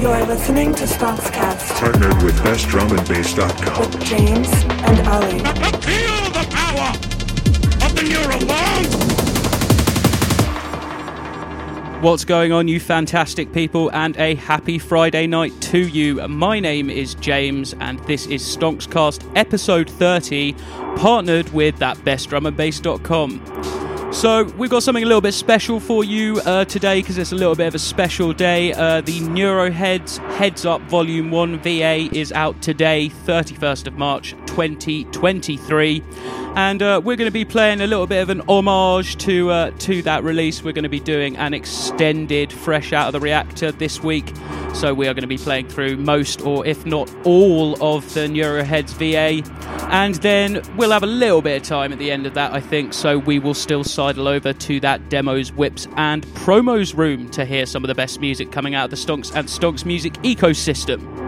You're listening to Stonxcast Partnered with BestDrumAndBass.com. with James and Ollie. Feel the power of the neurobones! What's going on, you fantastic people, and a happy Friday night to you. My name is James, and this is Stonxcast episode 30, partnered with that bestdrumandbass.com. So, we've got something a little bit special for you uh, today because it's a little bit of a special day. Uh, the Neuroheadz Heads Up Volume 1 VA is out today, 31st of March 2023. And uh, we're going to be playing a little bit of an homage to uh, to that release. We're going to be doing an extended Fresh Out of the Reactor this week. So we are going to be playing through most, or if not all, of the Neuroheadz VA. And then we'll have a little bit of time at the end of that, I think. So we will still sidle over to that demos, WIPs, and promos room to hear some of the best music coming out of the Stonx and Stonx music ecosystem.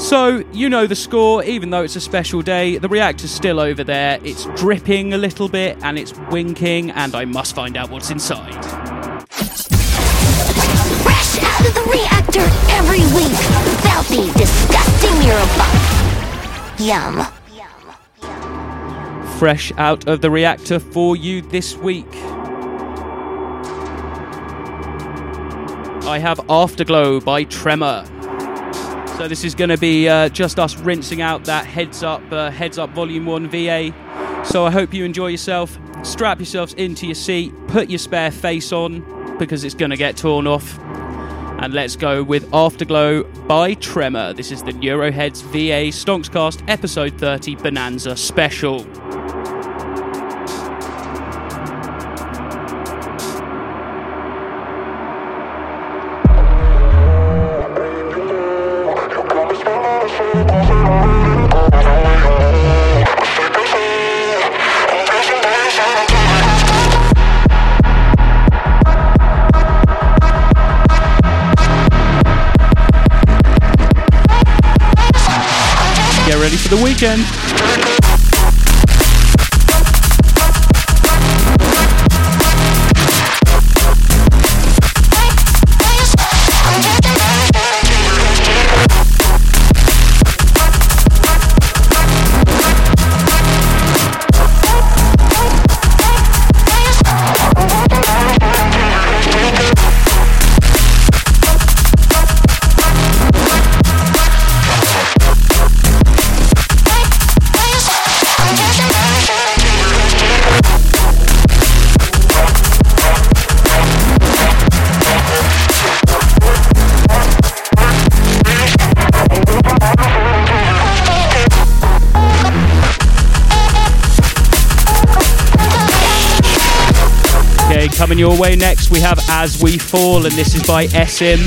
So, you know the score, even though it's a special day, the reactor's still over there. It's dripping a little bit and it's winking, and I must find out what's inside. Fresh out of the reactor every week. Filthy, disgusting Eurobot. Yum. Fresh out of the reactor for you this week. I have Afterglow by Tremor. So this is going to be uh, just us rinsing out that heads up, uh, heads up volume one VA. So I hope you enjoy yourself. Strap yourselves into your seat, put your spare face on because it's going to get torn off. And let's go with Afterglow by Tremor. This is the Neuroheadz VA Stonxcast episode 30 Bonanza special. Ready coming your way next, we have As We Fall, and this is by SM.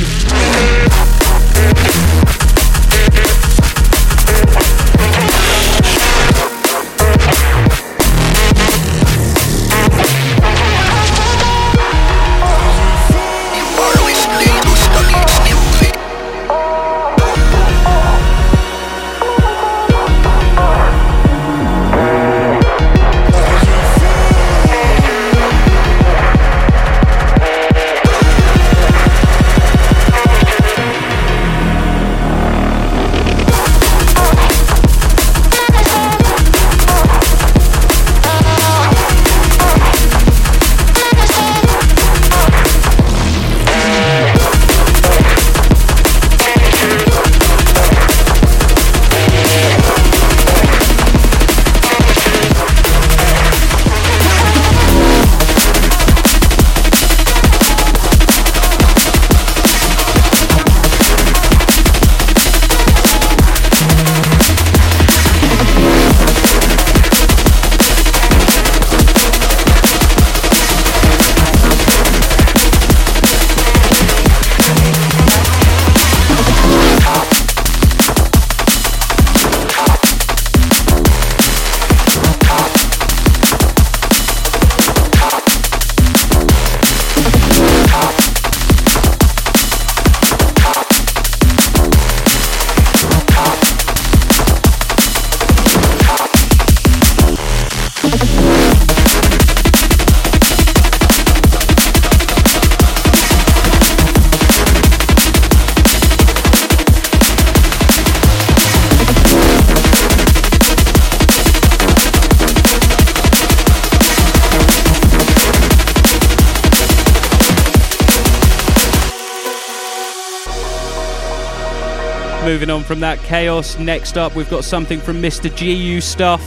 From that chaos, next up we've got something from Mr. GU Stuff.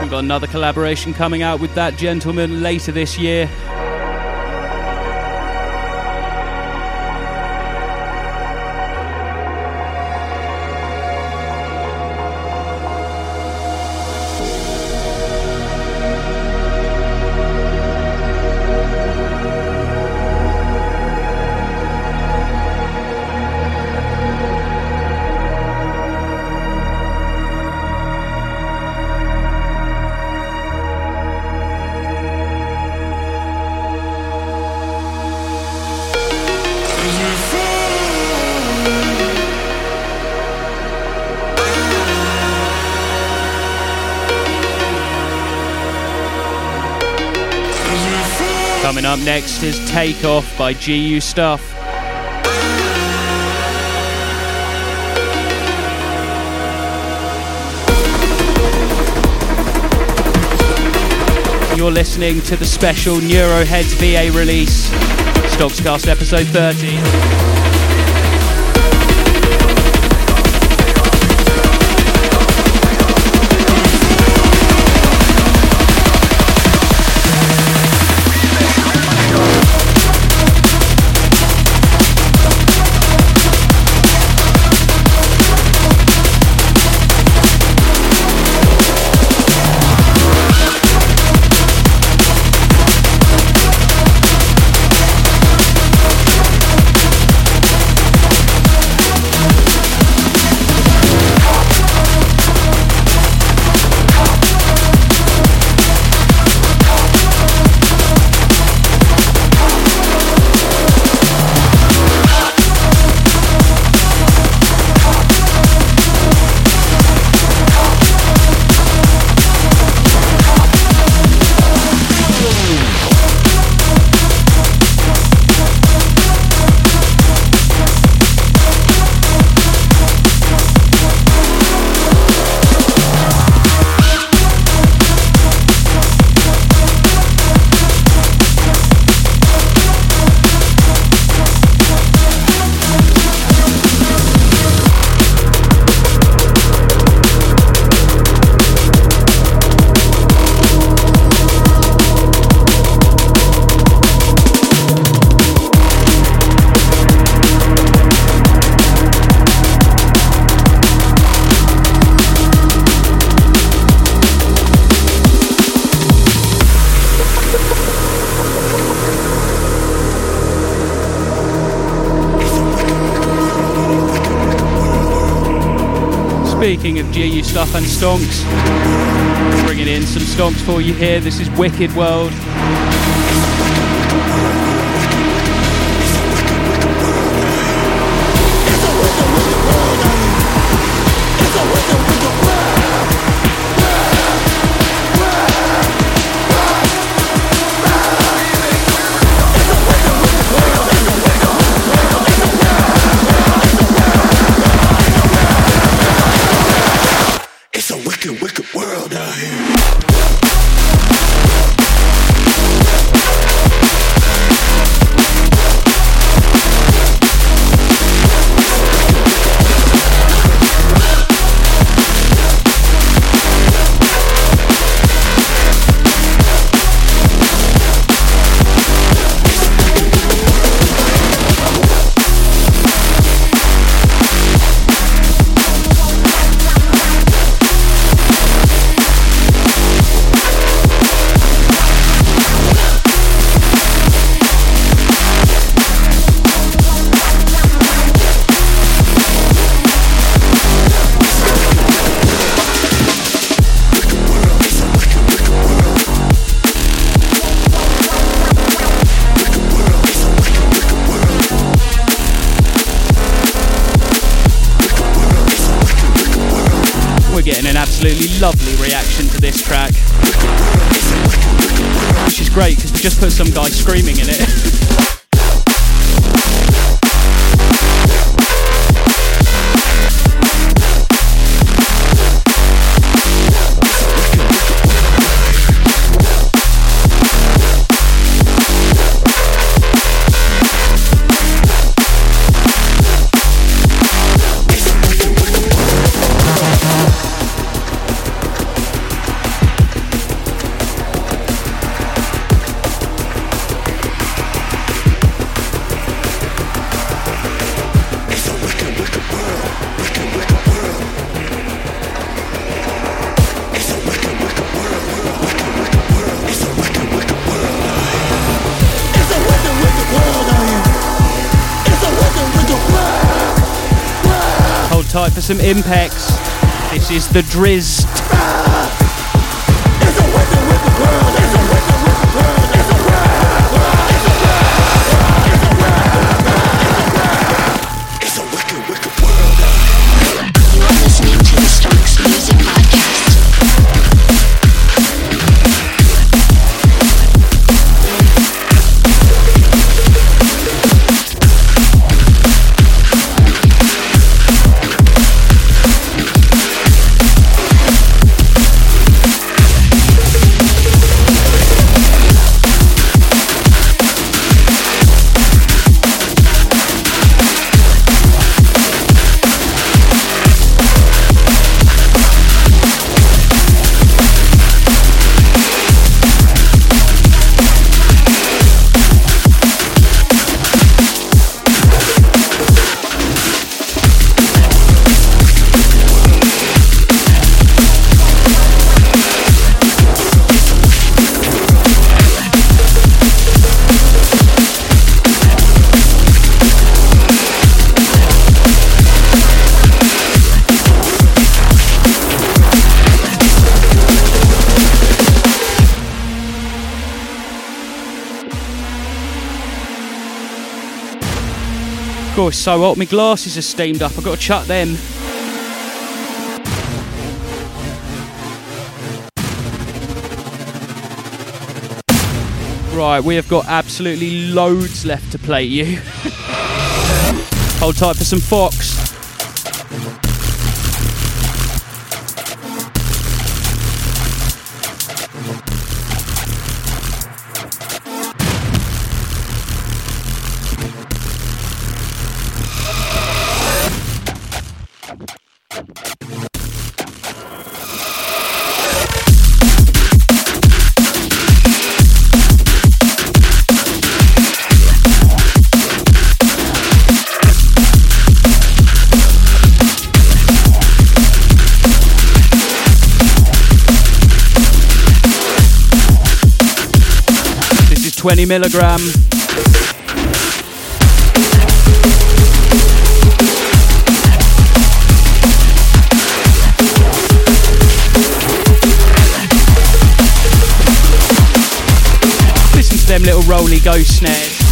We've got another collaboration coming out with that gentleman later this year. Coming up next is Take Off by GU Stuff. You're listening to the special Neuroheadz VA release, Stonxcast episode 30. Speaking of GU stuff and Stonx, bringing in some Stonx for you here. This is Wikkid World. It's some impacts. This is the Drizzt. Gosh, so hot. My glasses are steamed up. I've got to chuck them. Right, we have got absolutely loads left to play you. Hold tight for some Fox. 20 milligram. Listen to them little roly ghost snares.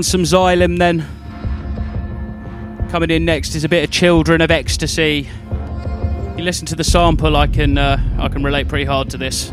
Wants some Xylem then? Coming in next is a bit of Children of Ecstasy. You listen to the sample, I can uh, I can relate pretty hard to this.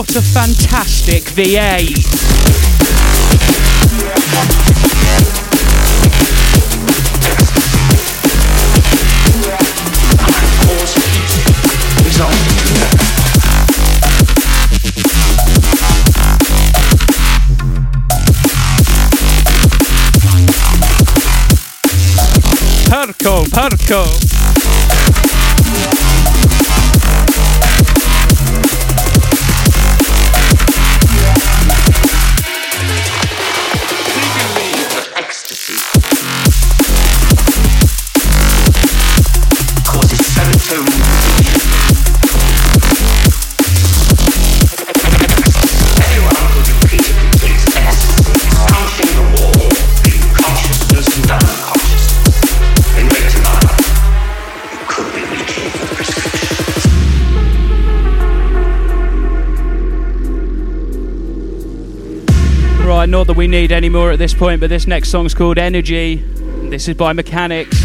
What a fantastic VA! Perco, Perco. We need any more at this point, but this next song's called Energy. This is by Mechanics.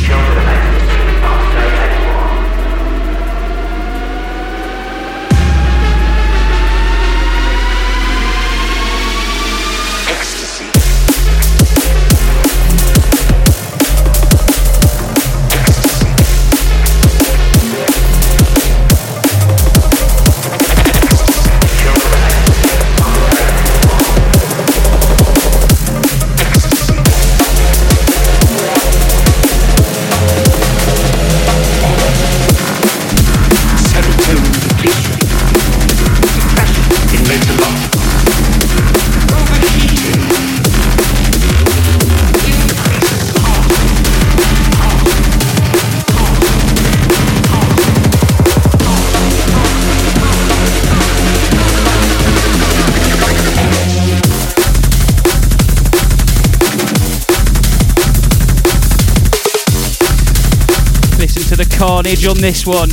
The on this one.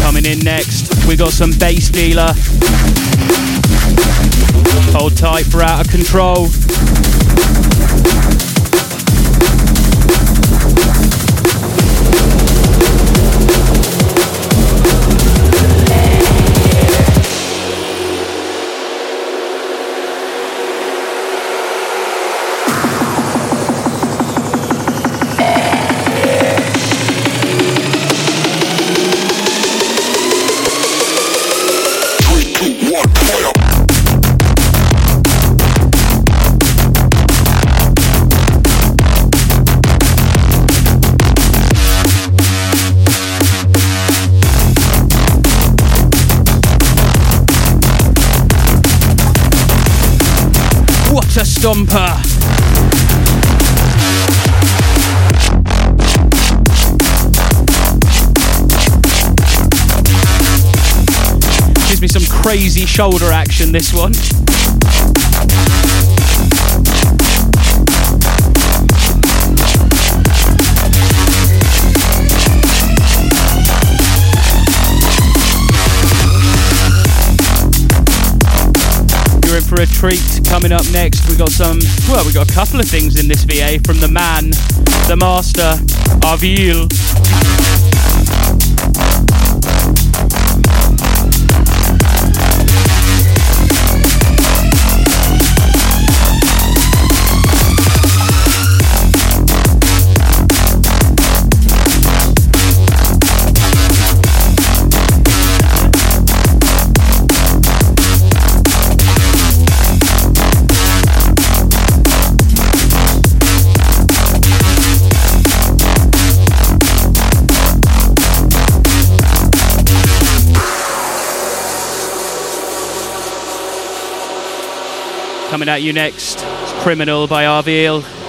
Coming in next, we got some bass dealer. Hold tight for out of control. Stomper! Gives me some crazy shoulder action, this one. For a treat. Coming up next, we got some, well, we got a couple of things in this VA from the man, the master, Avile. Coming at you next, Criminal by Avile.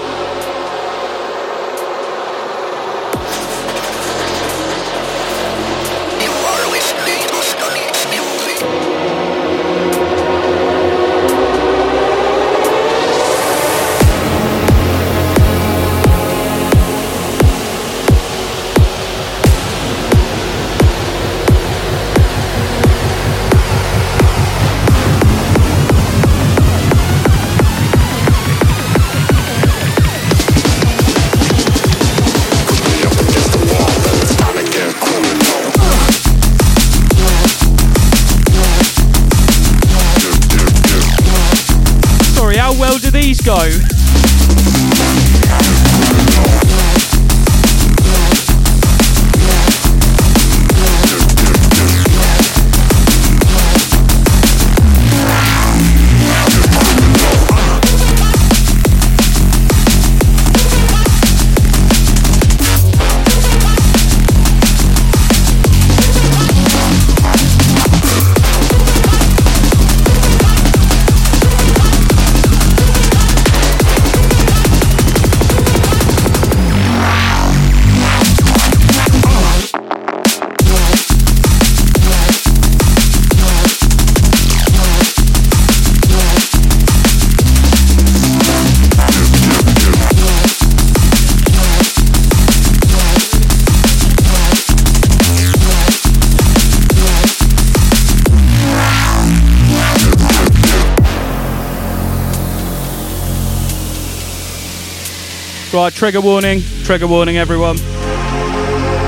Trigger warning. Trigger warning, everyone.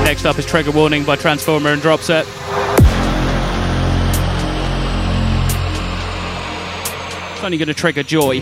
Next up is Trigger Warning by Transformer and Dropset. It's only going to trigger joy.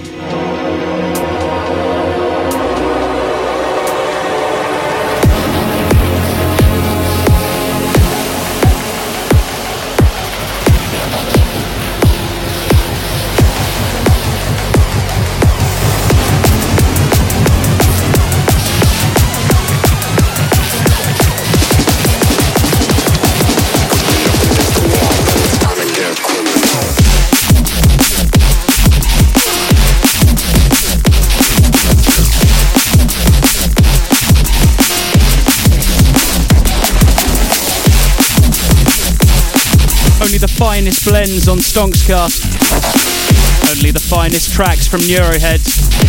Finest blends on Stonxcast. Only the finest tracks from Neuroheadz.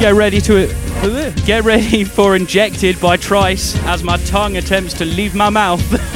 Get ready to it. get ready for injected by Trice as my tongue attempts to leave my mouth.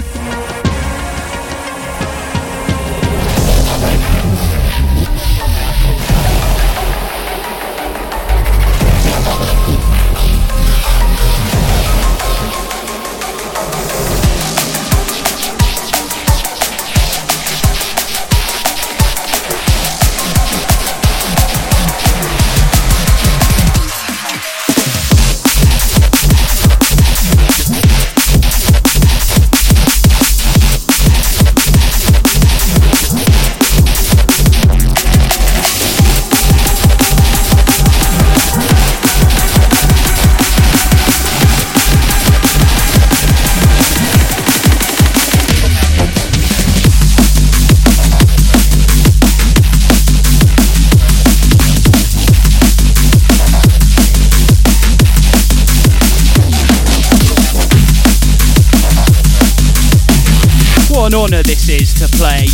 honour this is to play.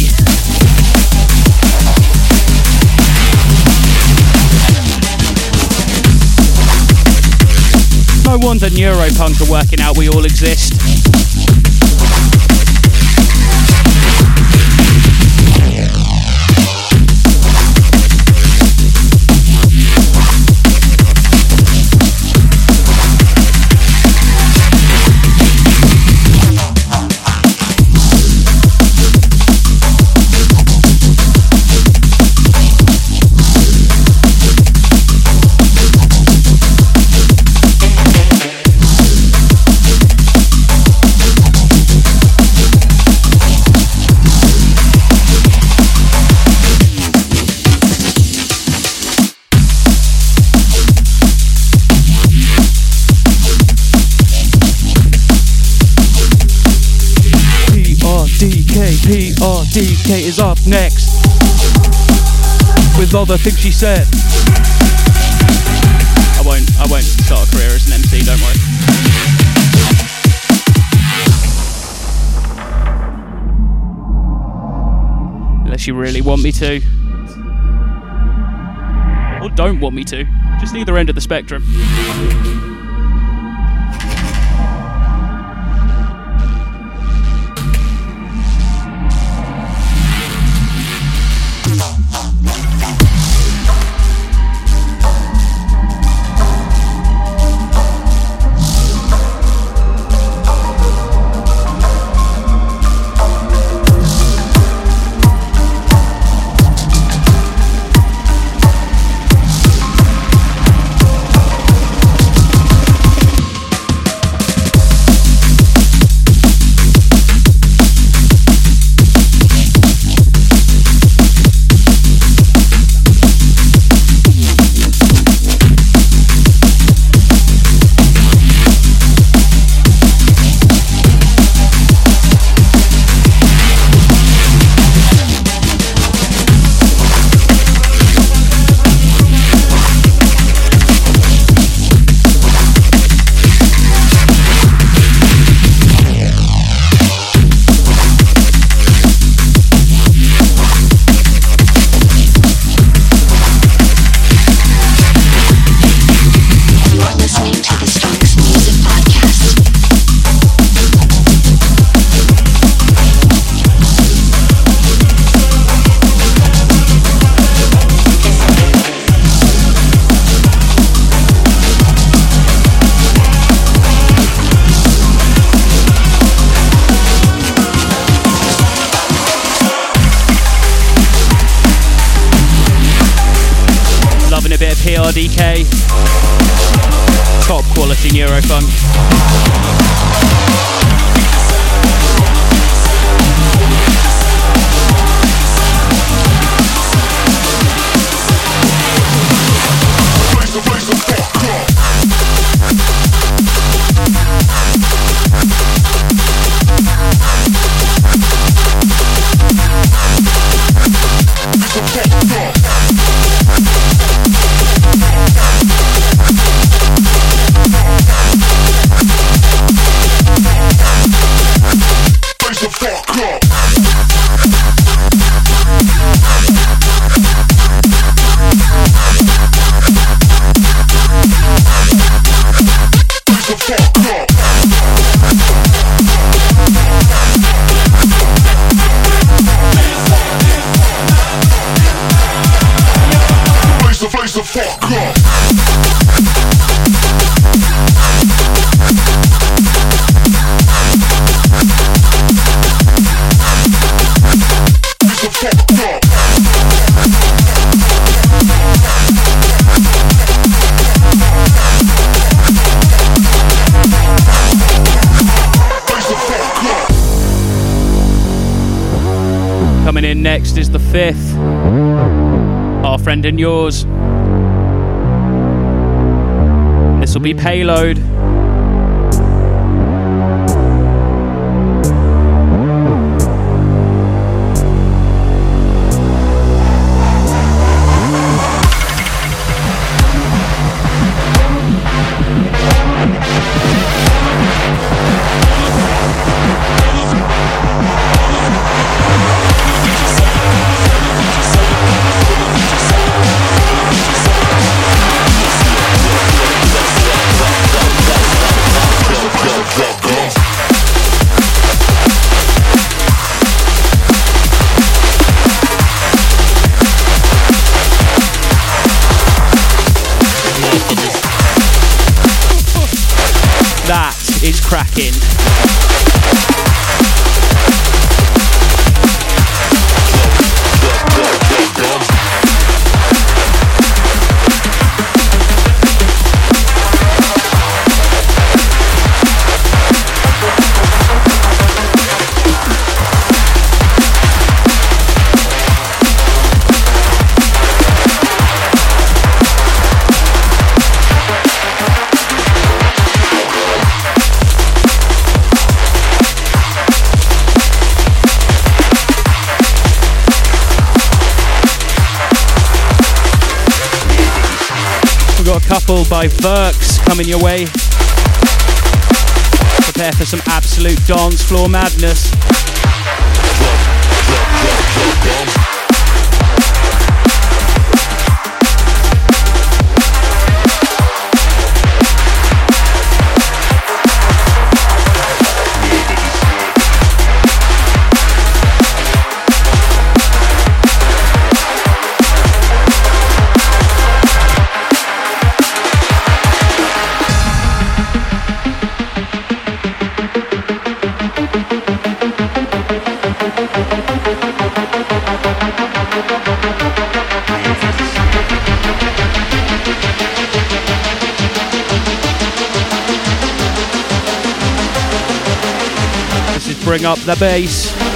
No wonder Neuropunk are working out we all exist. PRDK is up next with all the things she said. I won't. I won't start a career as an MC. Don't worry. Unless you really want me to, or don't want me to. Just either end of the spectrum. Coming your way. Prepare for some absolute dance floor madness. Up the Bass.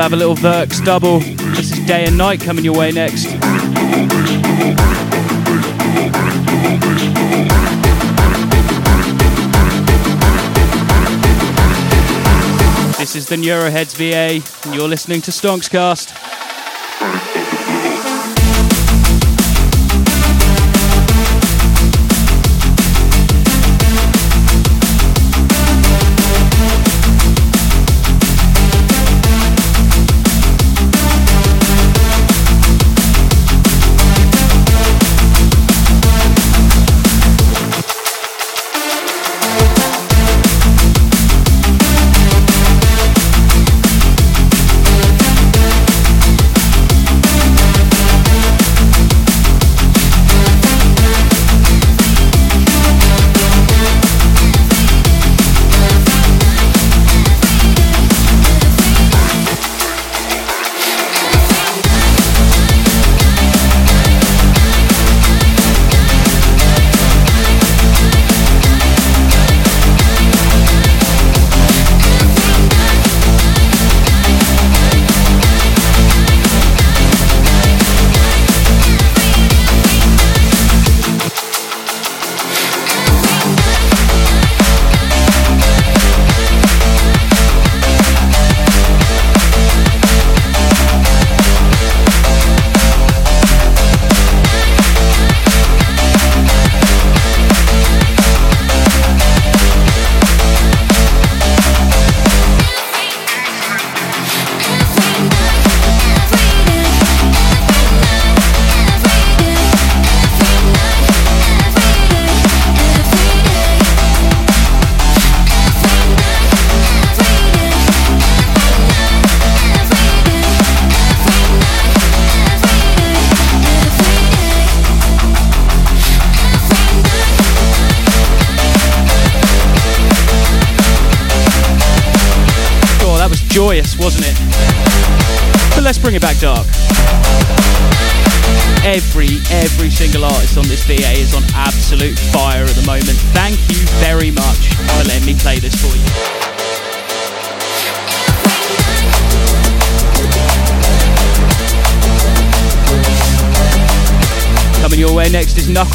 Have a little Verks double. This is Day and Night coming your way next. This is the Neuroheadz VA, and you're listening to Stonxcast.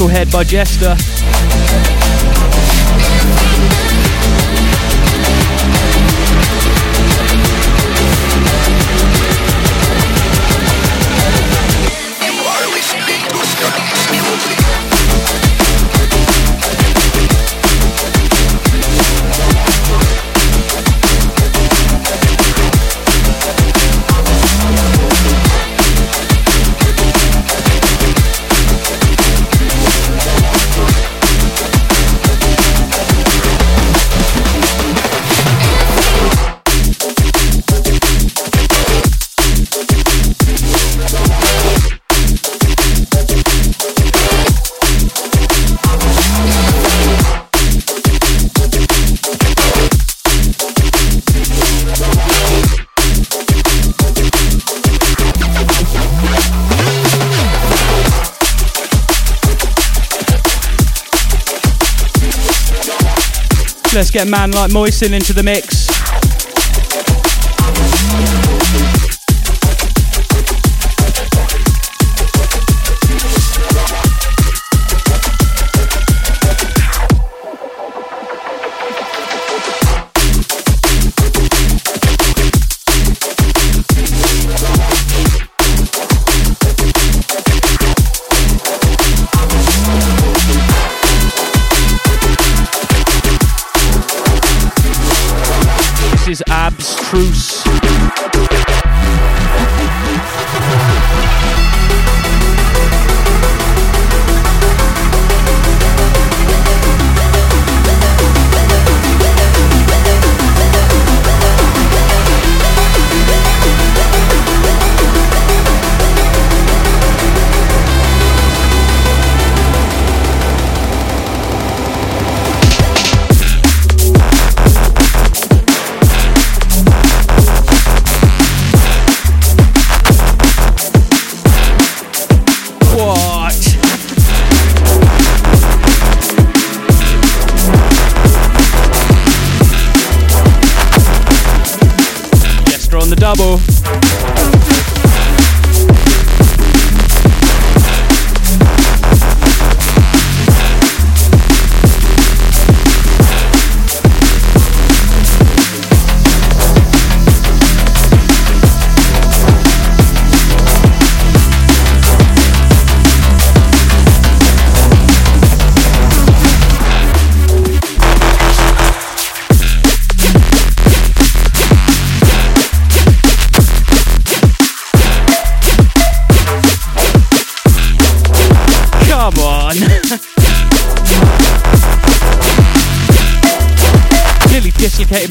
Knucklehead by Jester. get man like Moisinn into the mix.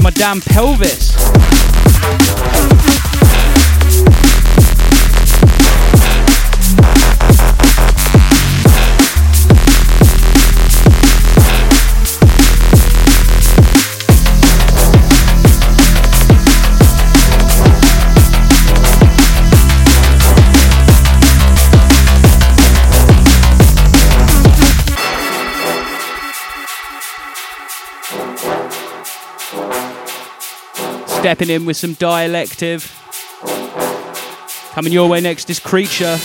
My damn Pelvis. stepping in with some dialective. Coming your way next is Creature.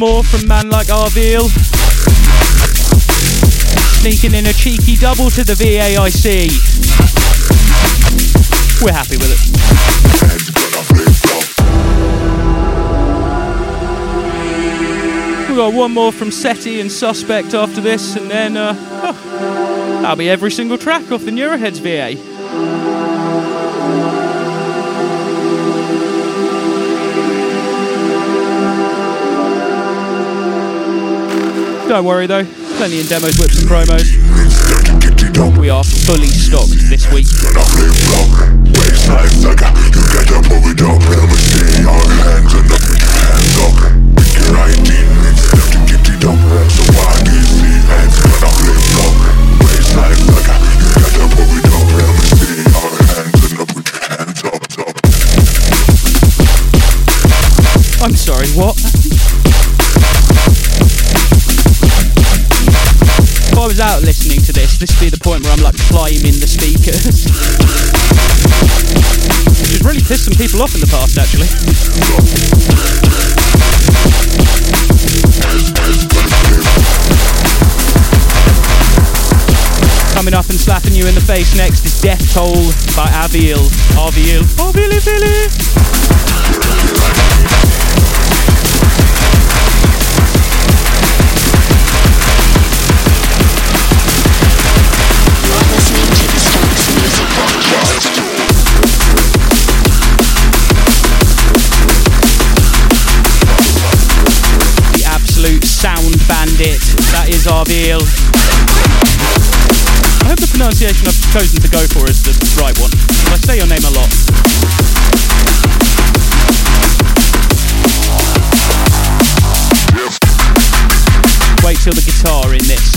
More from Man Like Avile. Sneaking in a cheeky double to the VAIC. We're happy with it. We've got one more from SETI and Suspect after this, and then uh, oh, that'll be every single track off the Neuroheadz VA. Don't worry though, plenty in demos, WIPs, and promos. We are fully stocked this week. I'm sorry, what? This, be the point where I'm like climbing the speakers. Which has really pissed some people off in the past, actually. Coming up and slapping you in the face next is Death Toll by Avile. Avile. Avile, Avile. The absolute sound bandit. That is Avile. I hope the pronunciation I've chosen to go for is the right one. I say your name a lot. Wait till the guitar in this.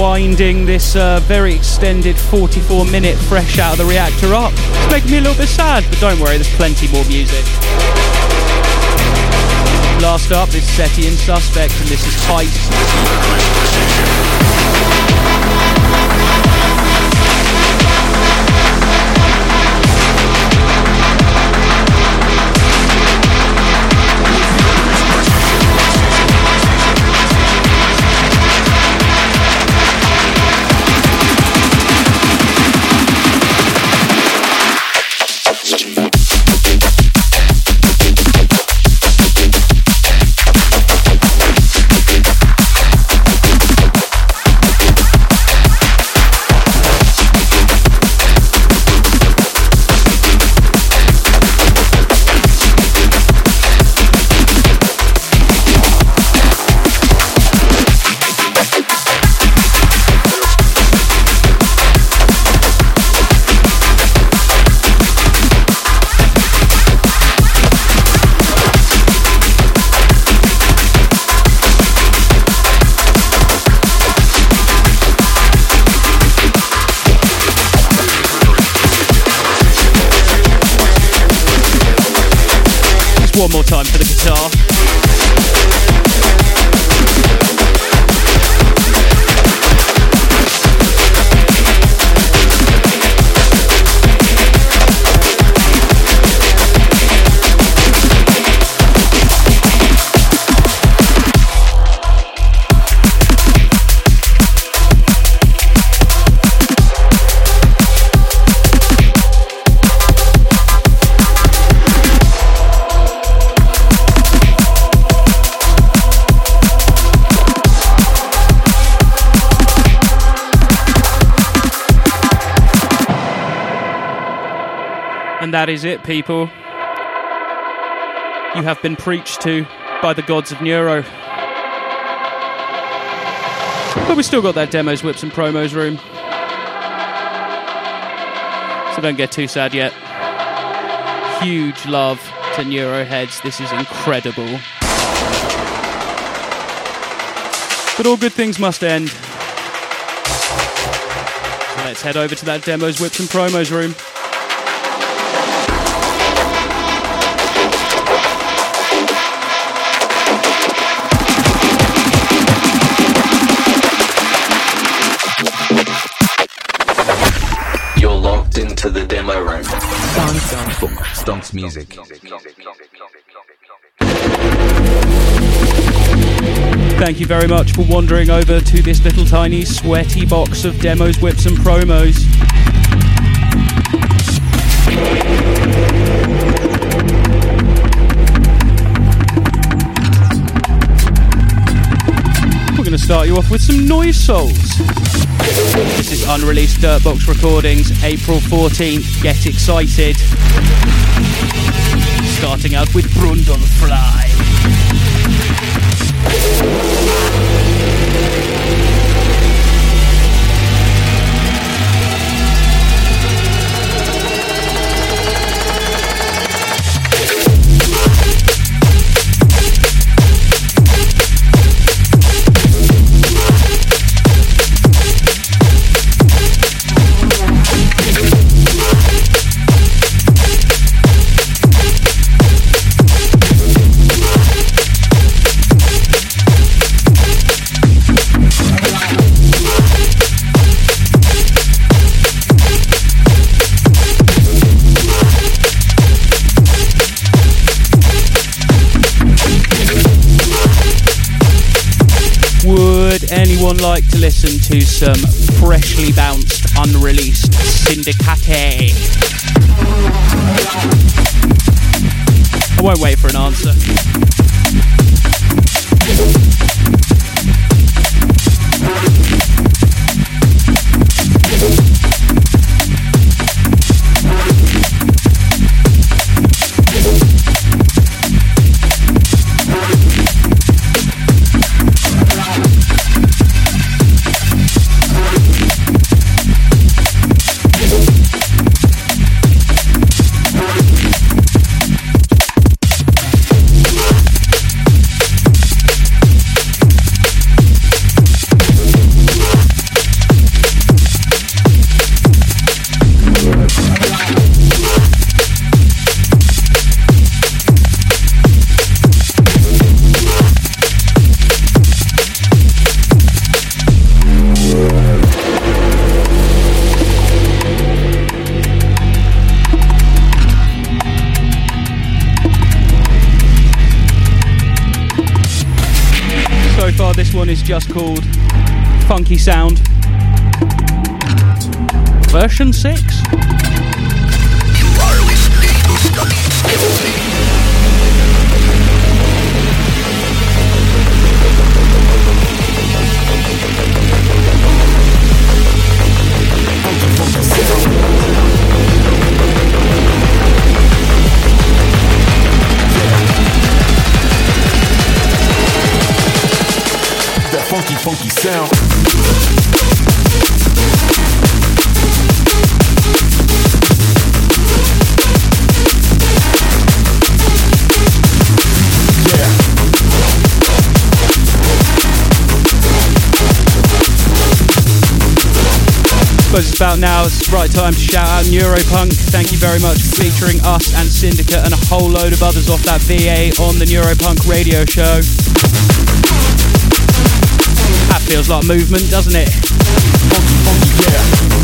Winding this uh, very extended 44 minute fresh out of the reactor up. It's making me a little bit sad, but don't worry, there's plenty more music. Last up is SETI and Suspect, and this is Heist. And that is it, people. You have been preached to by the gods of Neuro. But we still got that demos, WIPs, and promos room. So don't get too sad yet. Huge love to Neuroheadz. This is incredible. But all good things must end. So let's head over to that demos, WIPs, and promos room. Stonx Music. Thank you very much for wandering over to this little tiny sweaty box of demos, WIPs, and promos. We're going to start you off with some Noise Souls. This is unreleased Dirtbox recordings, April 14th. Get excited. Starting out with Brundlefly. Listen to some freshly bounced, unreleased Sindicate? I won't wait for an answer. Version 6. Time to shout out Neuropunk. Thank you very much for featuring us and Sindicate and a whole load of others off that VA on the Neuropunk radio show. That feels like movement, doesn't it?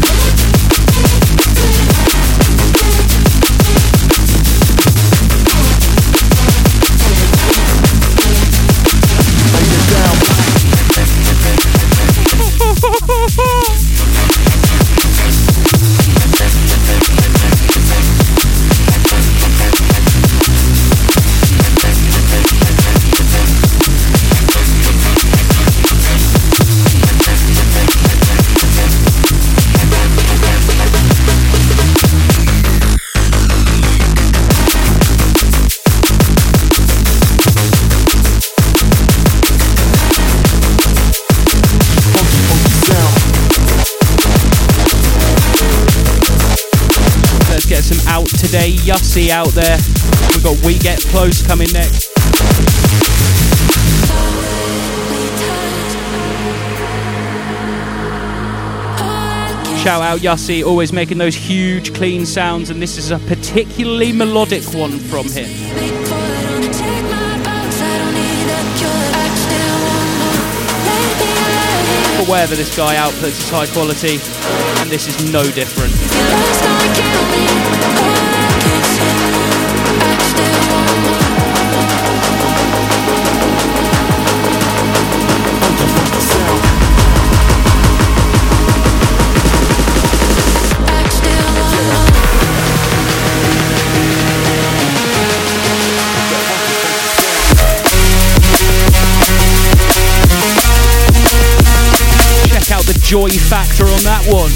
Yussie out there. We've got We Get Close coming next. Shout out Yussie, always making those huge clean sounds, and this is a particularly melodic one from him. Aware that this guy outputs is high quality, and this is no different. Joy factor on that one.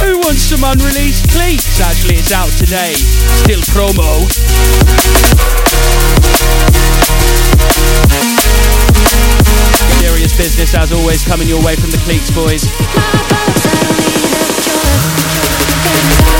Who wants some unreleased Cliques? Actually, it's out today. Still promo. Serious business, as always, coming your way from the Cliques boys. This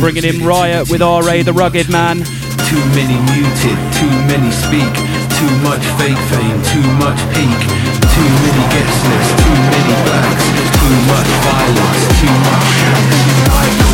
Bringing in Riot with RA the Rugged Man. Too many muted, too many speak. Too much fake fame, too much peak. Too many guest lists, too many blacks. Too much violence, too much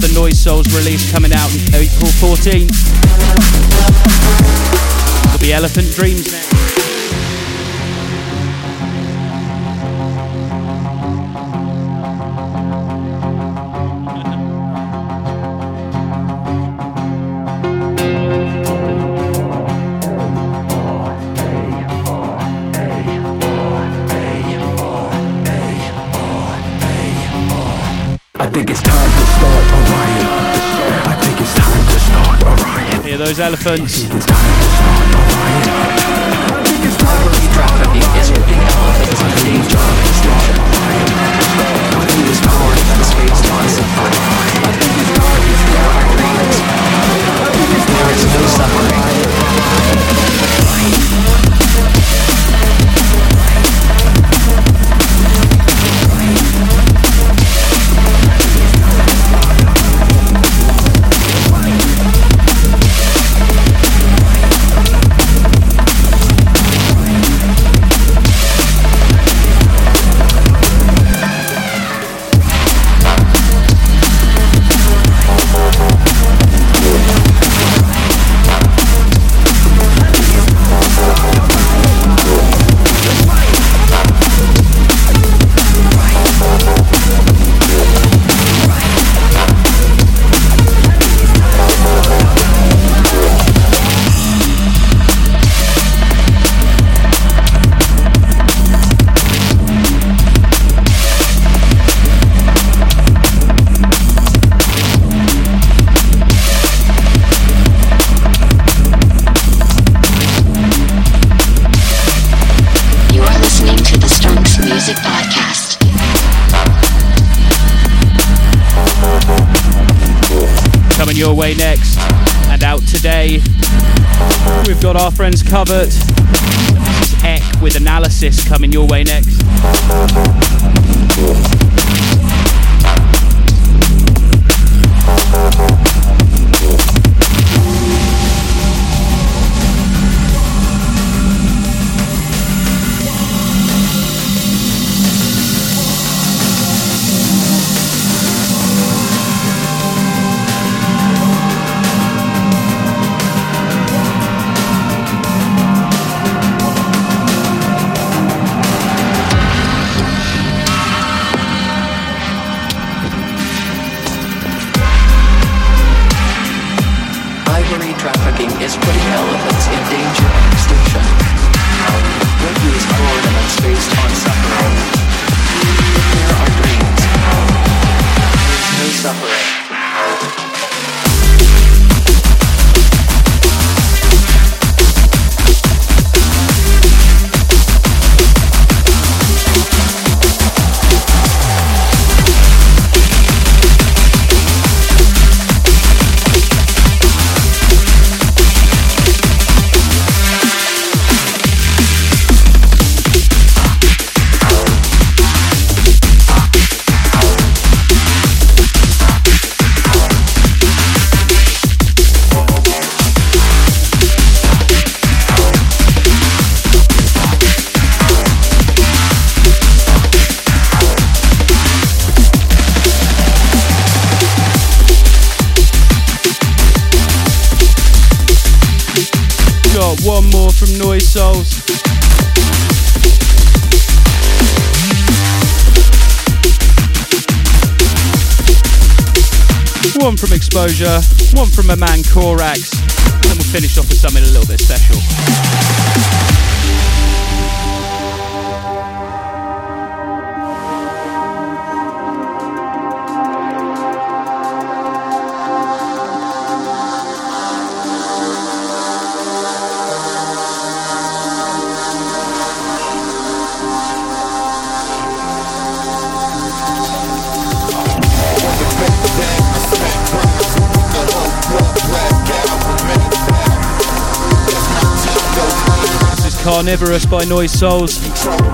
the Noise Souls release coming out on April 14th. It'll be Elephant Dreams next. Elephants. One from Exposure, one from my man Korax, and we'll finish off with something a little bit special. Everest by Noise Souls.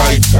Right.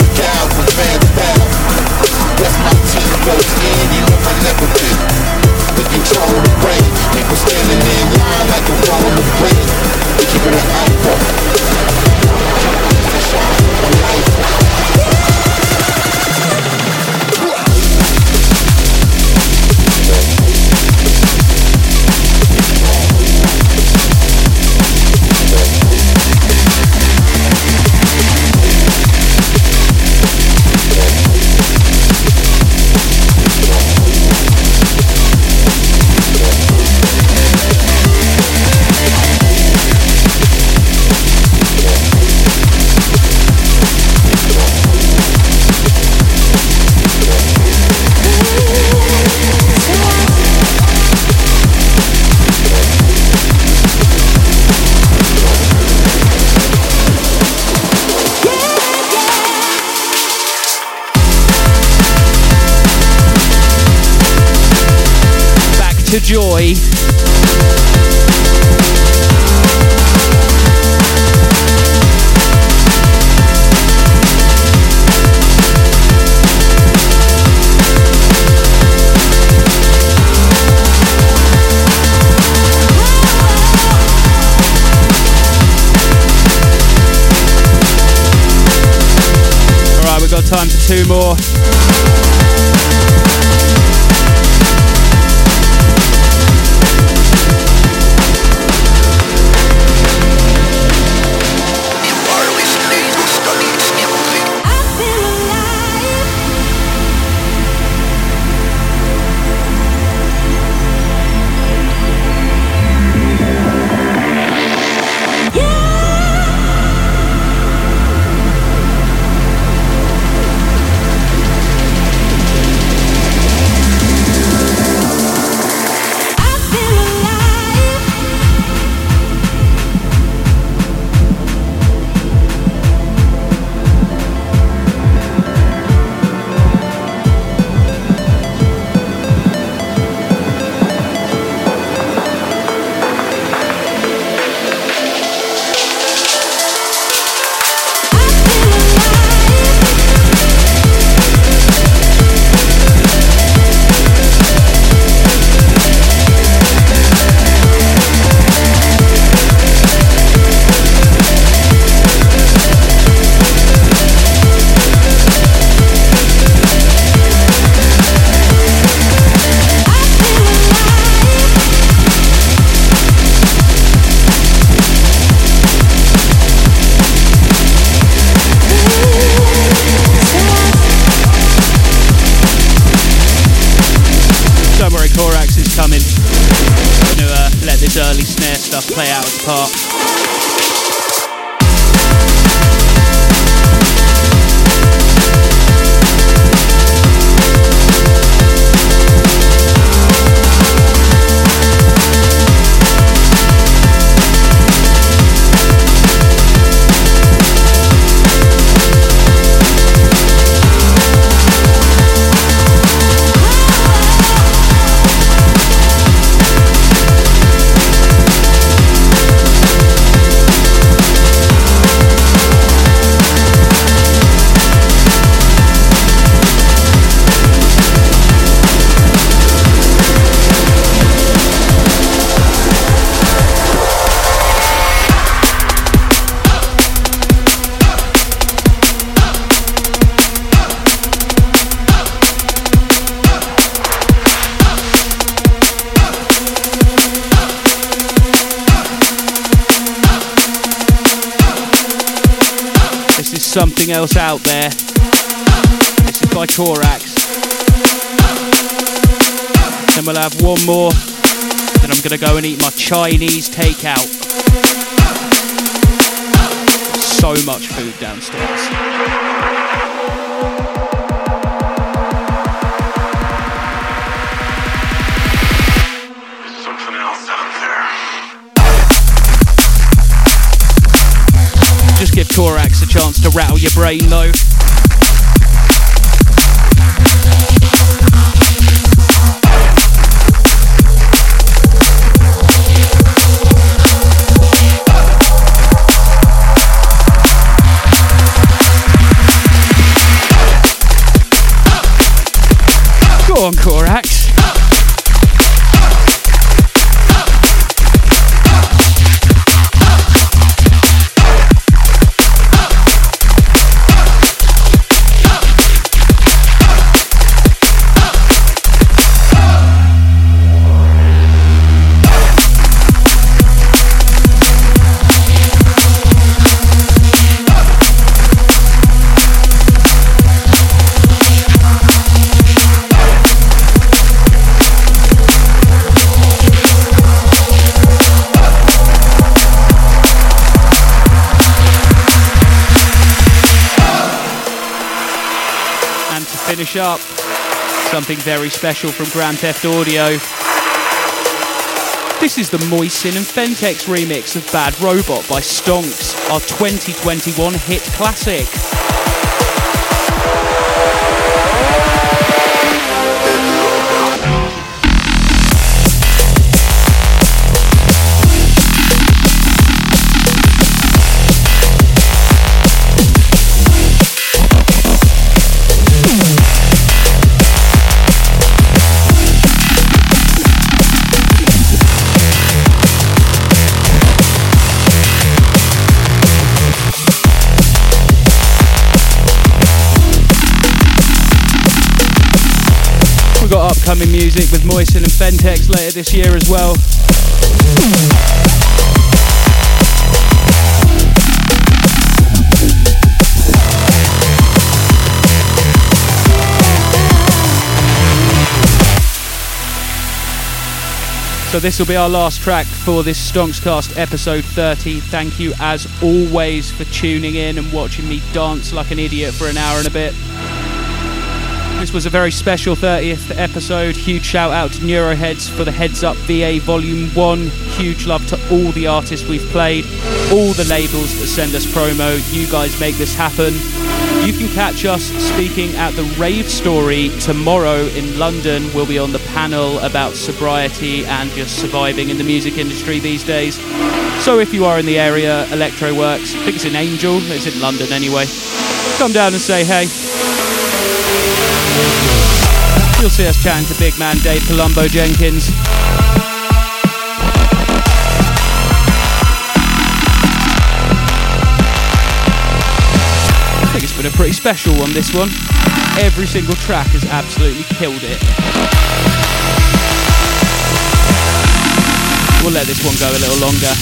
time for two more. Else out there. This is by Korax. Then we'll have one more. Then I'm gonna go and eat my Chinese takeout. So much food downstairs. Give Korax a chance to rattle your brain though. Up, something very special from Grand Theft Audio. This is the Moisinn and Fentex remix of Bad Robot by Stonx, our 2021 hit classic. Music with Moisinn and Fentex later this year as well. So this will be our last track for this Stonxcast episode 30. Thank you as always for tuning in and watching me dance like an idiot for an hour and a bit. This was a very special 30th episode. Huge shout out to Neuroheadz for the Heads Up VA Volume 1. Huge love to all the artists we've played, all the labels that send us promo. You guys make this happen. You can catch us speaking at the Rave Story tomorrow in London. We'll be on the panel about sobriety and just surviving in the music industry these days. So if you are in the area, Electrowerkz, I think it's in Angel, it's in London anyway. Come down and say hey. You'll see us chatting to big man Dave Columbo Jenkins. I think it's been a pretty special one, this one. Every single track has absolutely killed it. We'll let this one go a little longer.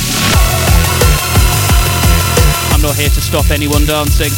I'm not here to stop anyone dancing.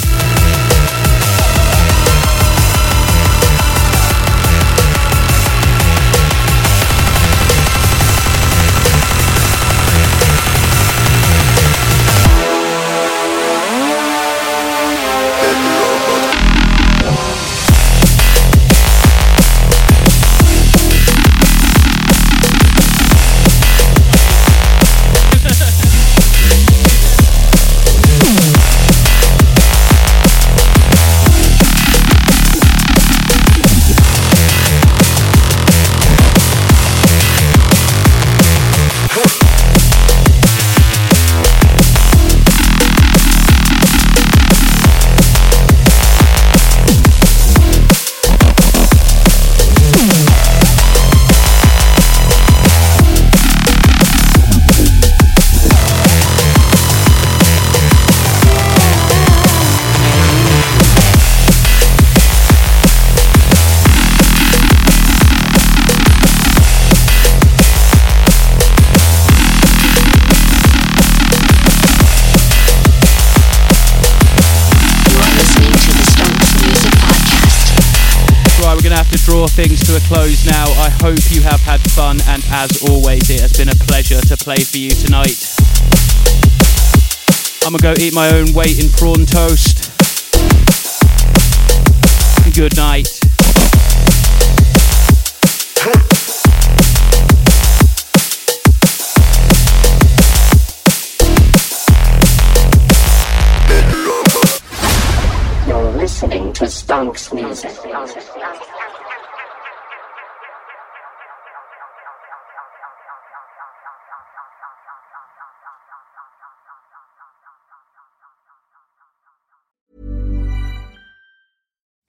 Draw things to a close now. I hope you have had fun, and as always, it has been a pleasure to play for you tonight. I'm to go eat my own weight in prawn toast. Good night. You're listening to Stonx Music.